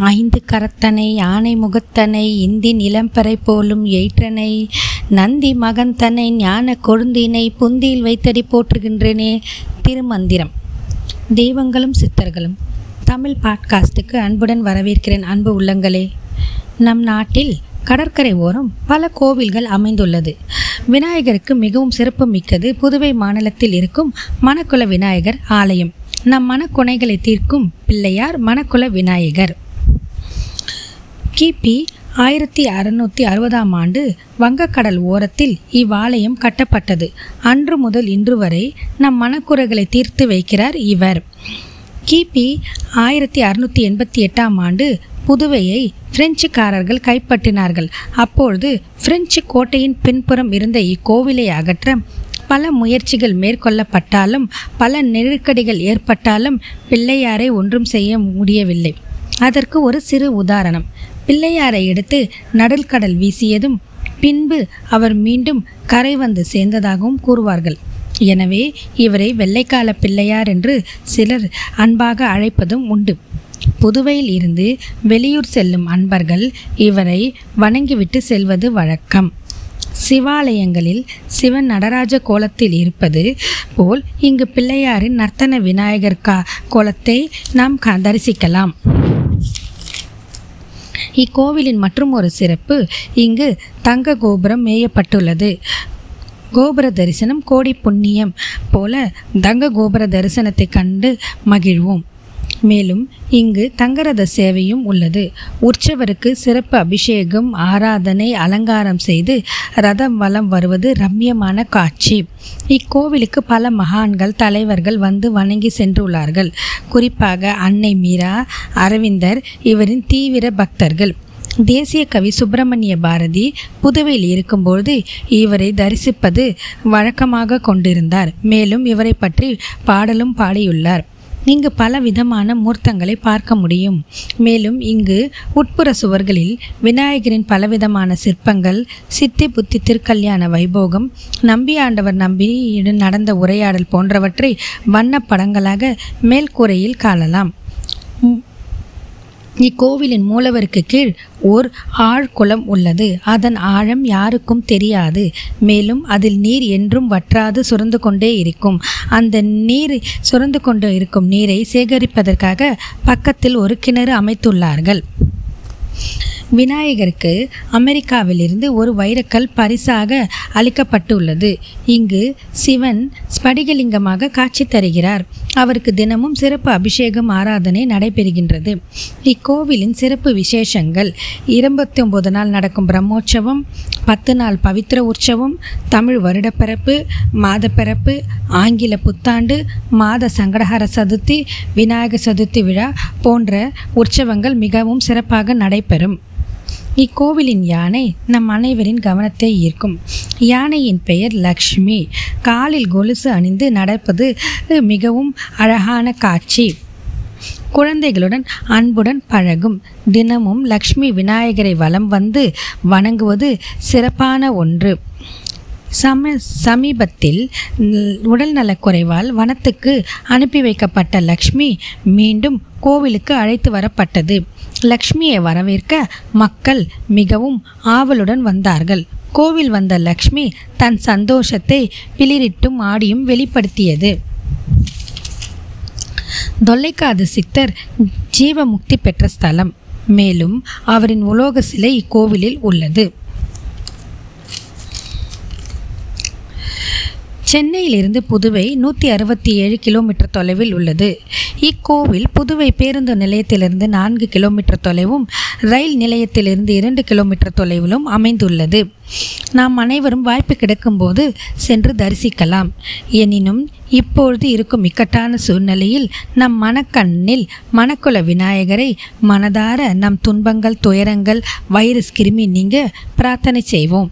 ஐந்து கரத்தனை யானை முகத்தனை இந்தின் நிலம்பறை போலும் எயிற்றனை நந்தி மகந்தனை ஞான கொழுந்தினை புந்தியில் வைத்தடி போற்றுகின்றேனே திருமந்திரம். தெய்வங்களும் சித்தர்களும் தமிழ் பாட்காஸ்டுக்கு அன்புடன் வரவேற்கிறேன் அன்பு உள்ளங்களே. நம் நாட்டில் கடற்கரை ஓரம் பல கோவில்கள் அமைந்துள்ளது. விநாயகருக்கு மிகவும் சிறப்பு மிக்கது புதுவை மாநிலத்தில் இருக்கும் மணக்குள விநாயகர் ஆலயம். நம் மனக்குனைகளை தீர்க்கும் பிள்ளையார் மணக்குள விநாயகர். கிபி ஆயிரத்தி அறுநூற்றி அறுபதாம் ஆண்டு வங்கக்கடல் ஓரத்தில் இவ்வாலயம் கட்டப்பட்டது. அன்று முதல் இன்று வரை நம் மனக்குறைகளை தீர்த்து வைக்கிறார் இவர். கிபி ஆயிரத்தி அறுநூற்றி எண்பத்தி எட்டாம் ஆண்டு புதுவையை பிரெஞ்சுக்காரர்கள் கைப்பற்றினார்கள். அப்பொழுது பிரெஞ்சு கோட்டையின் பின்புறம் இருந்த இக்கோவிலை அகற்ற பல முயற்சிகள் மேற்கொள்ளப்பட்டாலும் பல நெருக்கடிகள் ஏற்பட்டாலும் பிள்ளையாரை ஒன்றும் செய்ய முடியவில்லை. அதற்கு ஒரு சிறு உதாரணம். பிள்ளையாரை எடுத்து நடுல்கடல் வீசியதும் பின்பு அவர் மீண்டும் கரை வந்து சேர்ந்ததாகவும் கூறுவார்கள். எனவே இவரை வெள்ளைக்கால பிள்ளையார் என்று சிலர் அன்பாக அழைப்பதும் உண்டு. புதுவையில் இருந்து வெளியூர் செல்லும் அன்பர்கள் இவரை வணங்கிவிட்டு செல்வது வழக்கம். சிவாலயங்களில் சிவன் நடராஜ கோலத்தில் இருப்பது போல் இங்கு பிள்ளையாரின் நர்த்தன விநாயகர் கா கோலத்தை நாம் க தரிசிக்கலாம். இக்கோவிலின் மற்றும் ஒரு சிறப்பு இங்கு தங்க கோபுரம் மேயப்பட்டுள்ளது. கோபுர தரிசனம் கோடி புண்ணியம் போல தங்க கோபுர தரிசனத்தை கண்டு மகிழ்வோம். மேலும் இங்கு தங்கரத சேவையும் உள்ளது. உற்சவருக்கு சிறப்பு அபிஷேகம் ஆராதனை அலங்காரம் செய்து ரதம் வலம் வருவது ரம்யமான காட்சி. இக்கோவிலுக்கு பல மகான்கள் தலைவர்கள் வந்து வணங்கி சென்றுள்ளார்கள். குறிப்பாக அன்னை மீரா அரவிந்தர் இவரின் தீவிர பக்தர்கள். தேசிய கவி சுப்பிரமணிய பாரதி புதுவையில் இருக்கும்போது இவரை தரிசிப்பது வழக்கமாக கொண்டிருந்தார். மேலும் இவரை பற்றி பாடலும் பாடியுள்ளார். இங்கு பல விதமான மூர்த்தங்களை பார்க்க முடியும். மேலும் இங்கு உட்புற சுவர்களில் விநாயகரின் பலவிதமான சிற்பங்கள் சித்தி புத்தி திருக்கல்யாண வைபோகம் நம்பி ஆண்டவர் நடந்த உரையாடல் போன்றவற்றை வண்ண படங்களாக மேல்கூரையில் காணலாம். இக்கோவிலின் மூலவருக்கு கீழ் ஓர் ஆழ்குளம் உள்ளது. அதன் ஆழம் யாருக்கும் தெரியாது. மேலும் அதில் நீர் என்றும் வற்றாது சுரந்து கொண்டே இருக்கும். அந்த நீர் சுரந்து கொண்டு இருக்கும் நீரை சேகரிப்பதற்காக பக்கத்தில் ஒரு கிணறு அமைத்துள்ளார்கள். விநாயகருக்கு அமெரிக்காவிலிருந்து ஒரு வைரக்கல் பரிசாக அளிக்கப்பட்டுள்ளது. இங்கு சிவன் ஸ்படிகலிங்கமாக காட்சி தருகிறார். அவருக்கு தினமும் சிறப்பு அபிஷேகம் ஆராதனை நடைபெறுகின்றது. இக்கோவிலின் சிறப்பு விசேஷங்கள் இருபத்தி ஒன்பது நாள் நடக்கும் பிரம்மோற்சவம் பத்து நாள் பவித்திர உற்சவம் தமிழ் வருடப்பிறப்பு மாதப்பிறப்பு ஆங்கில புத்தாண்டு மாத சங்கடஹர சதுர்த்தி விநாயகர் சதுர்த்தி விழா போன்ற உற்சவங்கள் மிகவும் சிறப்பாக நடைபெறும். இக்கோவிலின் யானை நம் அனைவரின் கவனத்தை ஈர்க்கும். யானையின் பெயர் லக்ஷ்மி. காலில் கொலுசு அணிந்து நடப்பது மிகவும் அழகான காட்சி. குழந்தைகளுடன் அன்புடன் பழகும். தினமும் லக்ஷ்மி விநாயகரை வலம் வந்து வணங்குவது சிறப்பான ஒன்று. சம சமீபத்தில் உடல் நலக்குறைவால் வனத்துக்கு அனுப்பி வைக்கப்பட்ட லக்ஷ்மி மீண்டும் கோவிலுக்கு அழைத்து வரப்பட்டது. லக்ஷ்மியை வரவேற்க மக்கள் மிகவும் ஆவலுடன் வந்தார்கள். கோவில் வந்த லக்ஷ்மி தன் சந்தோஷத்தை பிளிரிட்டும் ஆடியும் வெளிப்படுத்தியது. தொல்லைக்காது சித்தர் ஜீவமுக்தி பெற்ற ஸ்தலம். மேலும் அவரின் உலோக சிலை இக்கோவிலில் உள்ளது. சென்னையிலிருந்து புதுவை நூற்றி அறுபத்தி ஏழு கிலோமீட்டர் தொலைவில் உள்ளது. இக்கோவில் புதுவை பேருந்து நிலையத்திலிருந்து நான்கு கிலோமீட்டர் தொலைவும் ரயில் நிலையத்திலிருந்து இரண்டு கிலோமீட்டர் தொலைவிலும் அமைந்துள்ளது. நாம் அனைவரும் வாய்ப்பு கிடைக்கும்போது சென்று தரிசிக்கலாம். எனினும் இப்பொழுது இருக்கும் இக்கட்டான சூழ்நிலையில் நம் மனக்கண்ணில் மணக்குல விநாயகரை மனதார நம் துன்பங்கள் துயரங்கள் வைரஸ் கிருமி நீங்க பிரார்த்தனை செய்வோம்.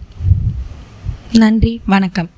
நன்றி வணக்கம்.